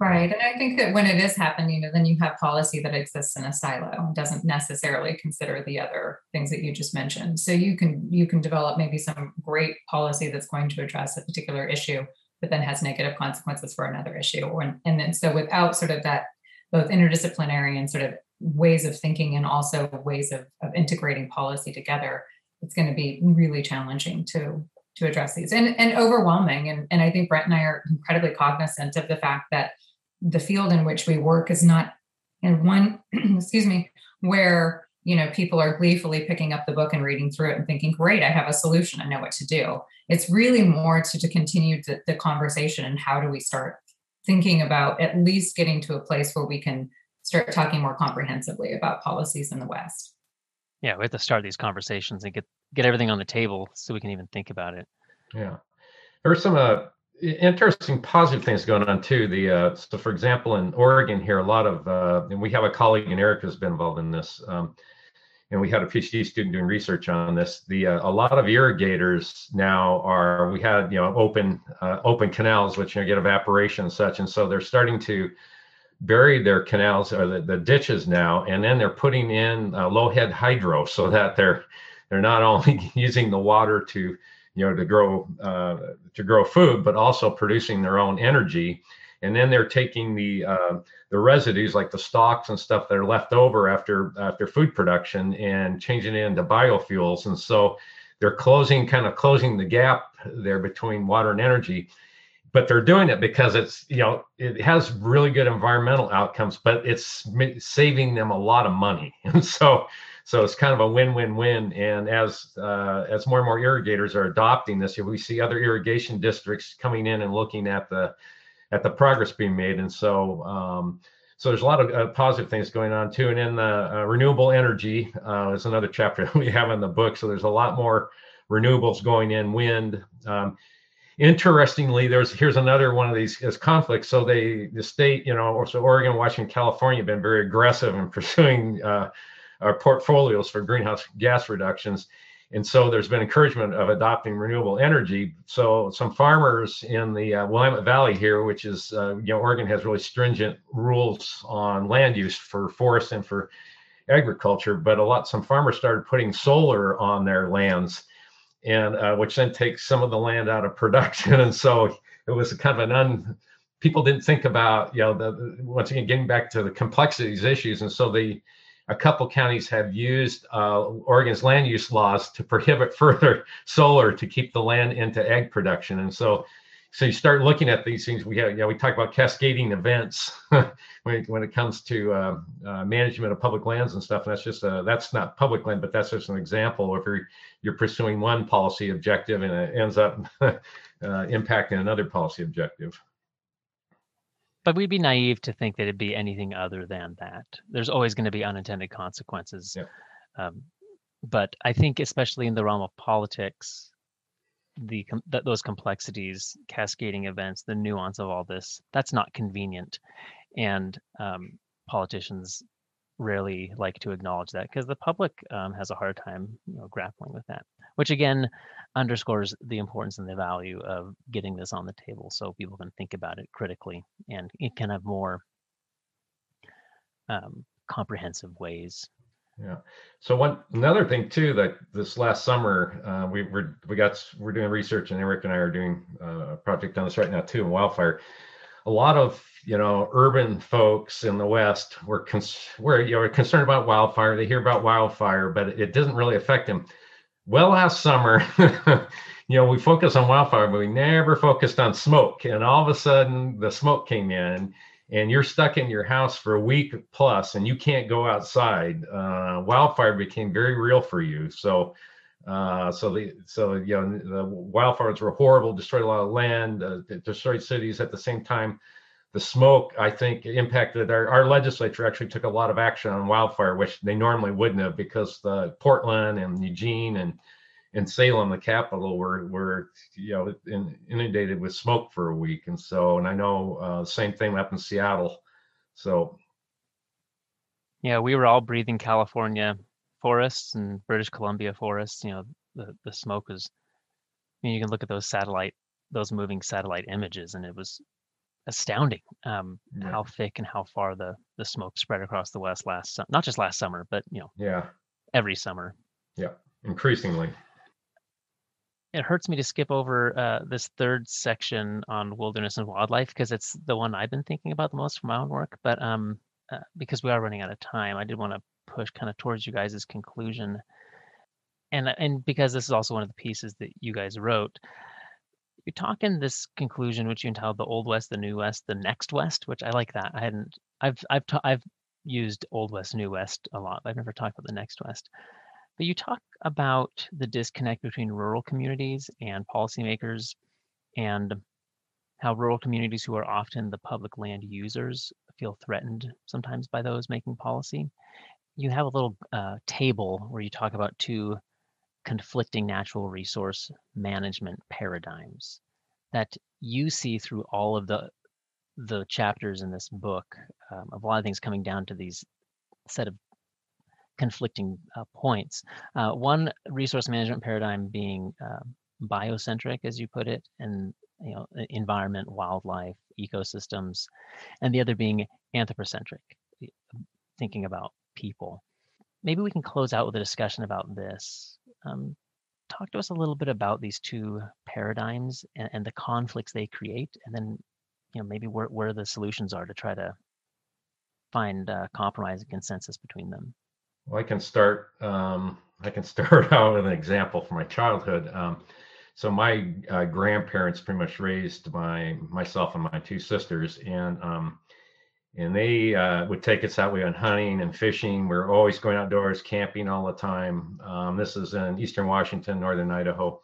Right, and I think that when it is happening, then you have policy that exists in a silo and doesn't necessarily consider the other things that you just mentioned. So you can you can develop maybe some great policy that's going to address a particular issue, but then has negative consequences for another issue. Or and then so without sort of that both interdisciplinary and sort of ways of thinking and also ways of, of integrating policy together, it's going to be really challenging to to address these and, and overwhelming. And, and I think Brent and I are incredibly cognizant of the fact that the field in which we work is not in one, excuse me, where you know people are gleefully picking up the book and reading through it and thinking great i have a solution i know what to do it's really more to, to continue the, the conversation and how do we start thinking about at least getting to a place where we can start talking more comprehensively about policies in the West. Yeah, we have to start these conversations and get get everything on the table so we can even think about it. Yeah, there are some uh, interesting positive things going on too. The uh, so, for example, in Oregon here, a lot of uh, and we have a colleague in Erika who's been involved in this. Um, and we had a PhD student doing research on this. The uh, a lot of irrigators now are we had you know open uh, open canals which you know, get evaporation and such, and so they're starting to bury their canals or the, the ditches now, and then they're putting in uh, low head hydro so that they're they're not only using the water to you know to grow uh, to grow food, but also producing their own energy. And then they're taking the uh, the residues like the stalks and stuff that are left over after after food production and changing it into biofuels. And so they're closing kind of closing the gap there between water and energy but they're doing it because it's you know it has really good environmental outcomes but it's saving them a lot of money. And so so it's kind of a win-win-win. And as uh, as more and more irrigators are adopting this we see other irrigation districts coming in and looking at the at the progress being made. And so um, so there's a lot of uh, positive things going on too. And then the uh, renewable energy uh, is another chapter that we have in the book. So there's a lot more renewables going in wind um, interestingly, there's here's another one of these as conflicts. So they the state, you know, so Oregon, Washington, California have been very aggressive in pursuing uh, our portfolios for greenhouse gas reductions. And so there's been encouragement of adopting renewable energy. So some farmers in the uh, Willamette Valley here, which is, uh, you know, Oregon has really stringent rules on land use for forests and for agriculture, but a lot some farmers started putting solar on their lands, and uh, which then takes some of the land out of production, and so it was kind of an un. People didn't think about you know the once again getting back to the complexities issues, and so the a couple counties have used uh, Oregon's land use laws to prohibit further solar to keep the land into egg production, and so so you start looking at these things. We have, you know, we talk about cascading events when it, when it comes to uh, uh, management of public lands and stuff. And that's just a, that's not public land, but that's just an example. If you're you're pursuing one policy objective and it ends up uh, impacting another policy objective. But we'd be naive to think that it'd be anything other than that. There's always going to be unintended consequences. Yeah. Um, but I think, especially in the realm of politics, the that those complexities, cascading events, the nuance of all this, that's not convenient, and um, politicians rarely like to acknowledge that because the public um, has a hard time you know, grappling with that which again underscores the importance and the value of getting this on the table so people can think about it critically and it can have more um, comprehensive ways yeah. So one another thing too that this last summer uh, we were we got we're doing research and Erika and I are doing uh, a project on this right now too in wildfire. A lot of you know urban folks in the West were cons- were you know concerned about wildfire. They hear about wildfire, but it doesn't really affect them. Well, last summer, you know, we focused on wildfire, but we never focused on smoke. And all of a sudden, the smoke came in and you're stuck in your house for a week plus and you can't go outside, uh, wildfire became very real for you. So, uh, so the so you know the wildfires were horrible, destroyed a lot of land, uh, destroyed cities. At the same time, the smoke I think impacted our, our legislature. Actually, took a lot of action on wildfire, which they normally wouldn't have because the Portland and Eugene and in Salem, the capital, were were you know in, inundated with smoke for a week, and so and I know uh, same thing up in Seattle. So yeah, we were all breathing California forests and British Columbia forests. You know, the the smoke was. I mean, you can look at those satellite, those moving satellite images, and it was astounding um, yeah. how thick and how far the the smoke spread across the west last not just last summer, but you know, yeah, every summer. Yeah, increasingly it hurts me to skip over uh, this third section on wilderness and wildlife because it's the one I've been thinking about the most for my own work. But um, uh, because we are running out of time, I did want to push kind of towards you guys' conclusion, and uh, and because this is also one of the pieces that you guys wrote. You talk in this conclusion, which you entitled "The Old West, the New West, the Next West," which I like that. I hadn't, I've, I've, ta- I've used Old West, New West a lot. I've never talked about the Next West. But you talk about the disconnect between rural communities and policymakers and how rural communities who are often the public land users feel threatened sometimes by those making policy. You have a little uh, table where you talk about two conflicting natural resource management paradigms that you see through all of the the chapters in this book um, of a lot of things coming down to these set of conflicting uh, points. Uh, one resource management paradigm being uh, biocentric, as you put it, and you know, environment, wildlife, ecosystems, and the other being anthropocentric, thinking about people. Maybe we can close out with a discussion about this. Um, talk to us a little bit about these two paradigms and, and the conflicts they create, and then you know maybe where, where the solutions are to try to find uh, compromise and consensus between them. Well, I can start. Um, I can start out with an example from my childhood. Um, so my uh, grandparents pretty much raised my myself and my two sisters, and um, and they uh, would take us out. We went hunting and fishing. We are always going outdoors, camping all the time. Um, this is in eastern Washington, northern Idaho.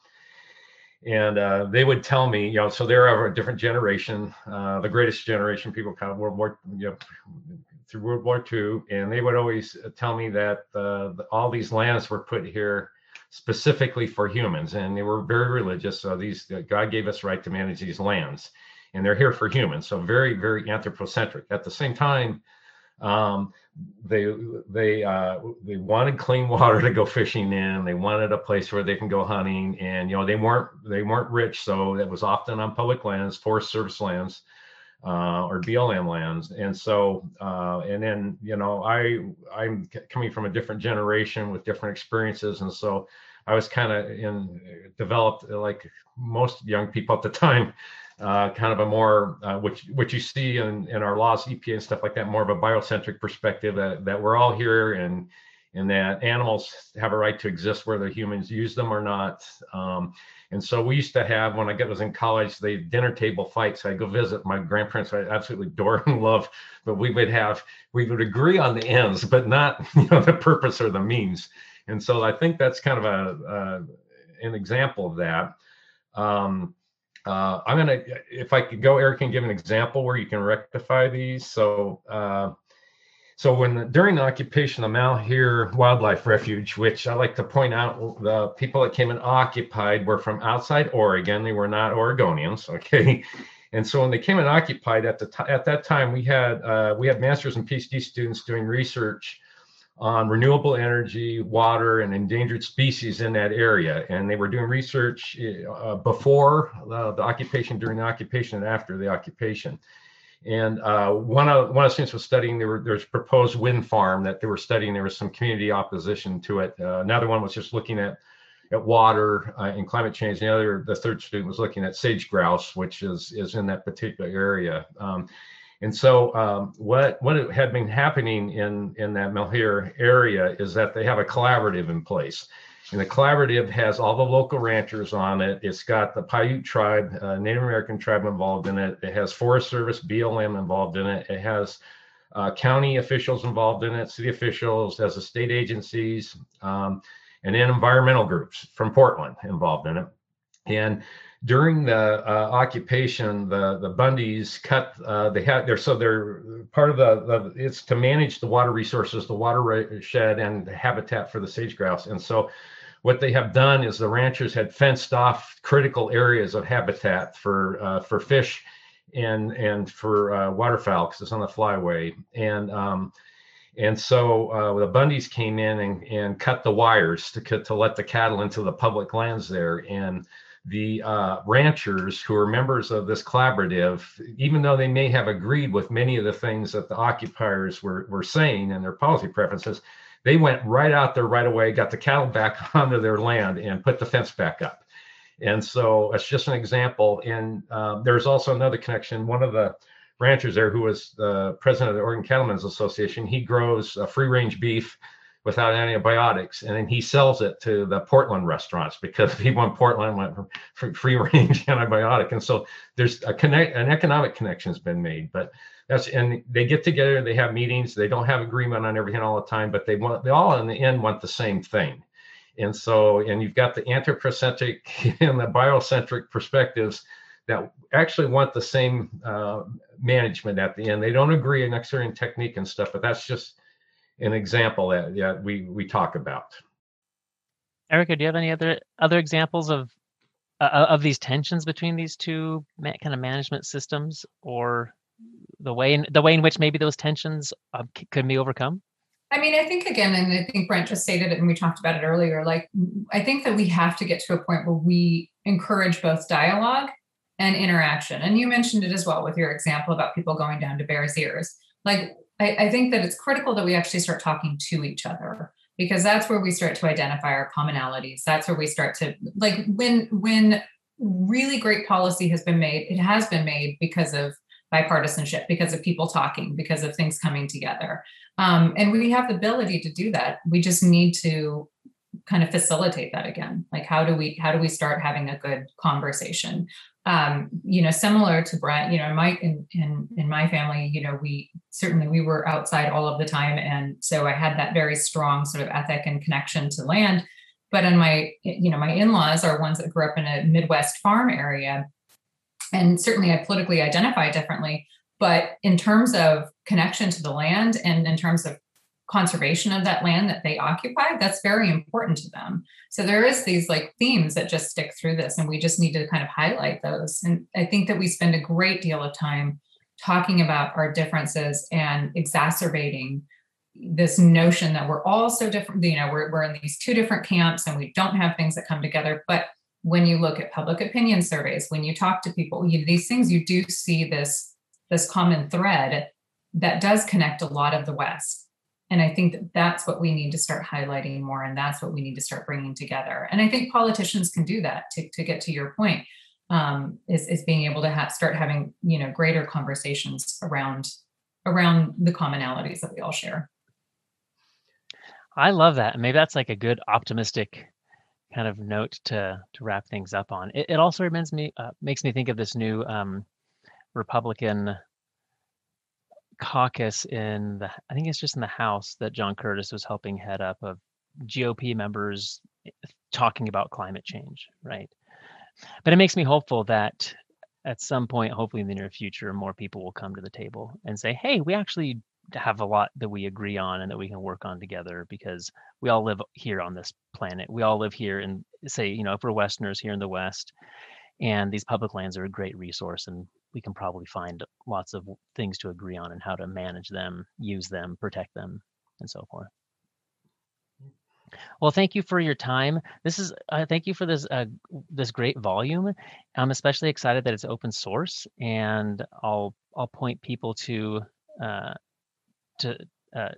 And uh, they would tell me, you know, so they're of a different generation, uh, the greatest generation. People kind of World War, you know, through World War II, and they would always tell me that uh, all these lands were put here specifically for humans, and they were very religious. So these God gave us right to manage these lands, and they're here for humans. So very, very anthropocentric. At the same time, um, they they uh, they wanted clean water to go fishing in. They wanted a place where they can go hunting, and you know they weren't they weren't rich, so it was often on public lands, Forest Service lands uh, or BLM lands. And so, uh, and then, you know, I, I'm coming from a different generation with different experiences. And so I was kind of in developed like most young people at the time, uh, kind of a more, uh, which, which you see in, in our laws, EPA and stuff like that, more of a biocentric perspective that, that we're all here and, and that animals have a right to exist whether humans use them or not. Um, and so we used to have when I was in college, the dinner table fights. I go visit my grandparents. I absolutely adore and love, but we would have we would agree on the ends, but not you know the purpose or the means. And so I think that's kind of a an example of that. Um, uh, I'm gonna if I could go, Erika, and give an example where you can rectify these. So. Uh, so when during the occupation of Malheur Wildlife Refuge, which I like to point out, the people that came and occupied were from outside Oregon. They were not Oregonians, okay. And so when they came and occupied at the t- at that time, we had uh, we had masters and PhD students doing research on renewable energy, water, and endangered species in that area. And they were doing research uh, before the, the occupation, during the occupation, and after the occupation. And uh, one of one of the students was studying. There were there's proposed wind farm that they were studying. There was some community opposition to it. Uh, another one was just looking at at water uh, and climate change. The other, the third student was looking at sage grouse, which is is in that particular area. Um, and so, um, what what had been happening in in that Malheur area is that they have a collaborative in place. And the collaborative has all the local ranchers on it. It's got the Paiute tribe, uh, Native American tribe involved in it. It has Forest Service, BLM involved in it. It has uh, county officials involved in it, city officials, as the state agencies, um, and then environmental groups from Portland involved in it. And during the uh, occupation, the the Bundys cut. Uh, they had there, so they're part of the, the it's to manage the water resources, the watershed, and the habitat for the sage grouse. And so, what they have done is the ranchers had fenced off critical areas of habitat for uh, for fish and and for uh, waterfowl because it's on the flyway. And um, and so uh, the Bundys came in and, and cut the wires to to let the cattle into the public lands there. And the uh, ranchers who are members of this collaborative, even though they may have agreed with many of the things that the occupiers were, were saying and their policy preferences, they went right out there right away, got the cattle back onto their land, and put the fence back up. And so it's just an example. And um, there's also another connection. One of the ranchers there, who was the president of the Oregon Cattlemen's Association, he grows uh, free range beef without antibiotics, and then he sells it to the Portland restaurants because people in Portland went want free range antibiotic. And so there's a connect, an economic connection has been made, but that's and they get together they have meetings they don't have agreement on everything all the time but they want they all in the end want the same thing and so and you've got the anthropocentric and the biocentric perspectives that actually want the same uh, management at the end they don't agree in technique and stuff but that's just an example that yeah we we talk about Erika do you have any other other examples of uh, of these tensions between these two kind of management systems or the way in the way in which maybe those tensions uh, could be overcome? I mean, I think again, and I think Brent just stated it, and we talked about it earlier. Like, I think that we have to get to a point where we encourage both dialogue and interaction. And you mentioned it as well with your example about people going down to Bears Ears. Like, I, I think that it's critical that we actually start talking to each other because that's where we start to identify our commonalities. That's where we start to like when when really great policy has been made. It has been made because of bipartisanship because of people talking, because of things coming together. Um, and we have the ability to do that. We just need to kind of facilitate that again. Like how do we how do we start having a good conversation? Um, you know, similar to Brent, you know, in my in, in in my family, you know, we certainly we were outside all of the time. And so I had that very strong sort of ethic and connection to land. But in my, you know, my in-laws are ones that grew up in a Midwest farm area and certainly I politically identify differently. But in terms of connection to the land and in terms of conservation of that land that they occupy, that's very important to them. So there is these like themes that just stick through this, and we just need to kind of highlight those. And I think that we spend a great deal of time talking about our differences and exacerbating this notion that we're all so different you know we're, we're in these two different camps and we don't have things that come together but when you look at public opinion surveys, when you talk to people, you, these things, you do see this this common thread that does connect a lot of the West. And I think that that's what we need to start highlighting more, and that's what we need to start bringing together. And I think politicians can do that. To, to get to your point, um, is is being able to have, start having you know greater conversations around around the commonalities that we all share. I love that. Maybe that's like a good optimistic kind of note to to wrap things up on. It, it also reminds me uh, makes me think of this new um, Republican caucus in the I think it's just in the House that John Curtis was helping head up of GOP members eh, talking about climate change, right? But it makes me hopeful that at some point, hopefully in the near future, more people will come to the table and say, "Hey, we actually have a lot that we agree on and that we can work on together because we all live here on this planet. We all live here and say, you know, if we're Westerners here in the West, and these public lands are a great resource and we can probably find lots of things to agree on and how to manage them, use them, protect them, and so forth. Well, thank you for your time. This is uh, thank you for this uh, this great volume. I'm especially excited that it's open source, and I'll I'll point people to uh, to uh,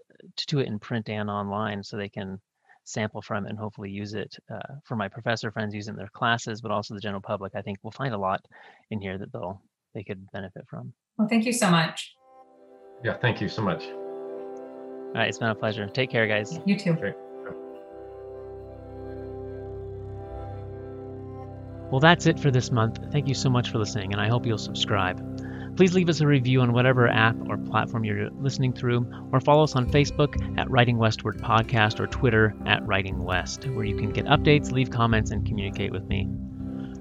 to it in print and online so they can sample from it and hopefully use it uh, for my professor friends using their classes, but also the general public. I think we'll find a lot in here that they'll they could benefit from. Well, thank you so much. Yeah, thank you so much. All right, it's been a pleasure. Take care, guys. You too. Okay. Well, that's it for this month. Thank you so much for listening, and I hope you'll subscribe. Please leave us a review on whatever app or platform you're listening through, or follow us on Facebook at Writing Westward Podcast or Twitter at Writing West, where you can get updates, leave comments, and communicate with me.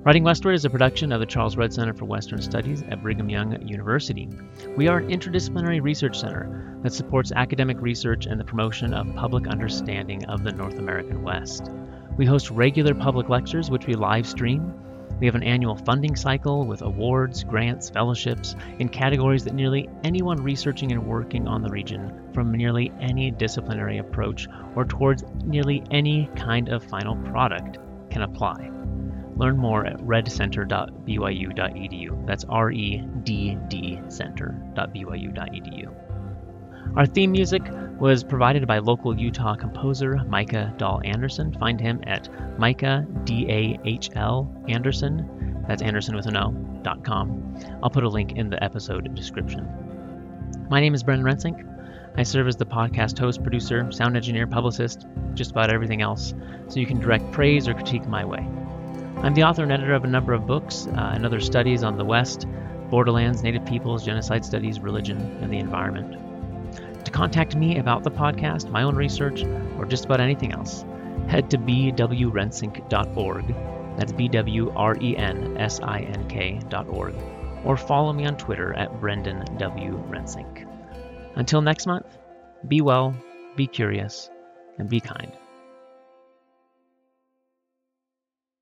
Writing Westward is a production of the Charles Redd Center for Western Studies at Brigham Young University. We are an interdisciplinary research center that supports academic research and the promotion of public understanding of the North American West. We host regular public lectures, which we live stream. We have an annual funding cycle with awards, grants, fellowships in categories that nearly anyone researching and working on the region from nearly any disciplinary approach or towards nearly any kind of final product can apply. Learn more at reddcenter.byu.edu. That's R E D D center.byu.edu. Our theme music was provided by local Utah composer Micah Dahl Anderson. Find him at Micah D A H L Anderson. That's Anderson with an O. dot com. I'll put a link in the episode description. My name is Brendan Rensink. I serve as the podcast host, producer, sound engineer, publicist, just about everything else, so you can direct praise or critique my way. I'm the author and editor of a number of books uh, and other studies on the West, borderlands, native peoples, genocide studies, religion, and the environment. To contact me about the podcast, my own research, or just about anything else, head to bwrensink.org. That's B W R E N S I N K.org. Or follow me on Twitter at Brendan W. Rensink. Until next month, be well, be curious, and be kind.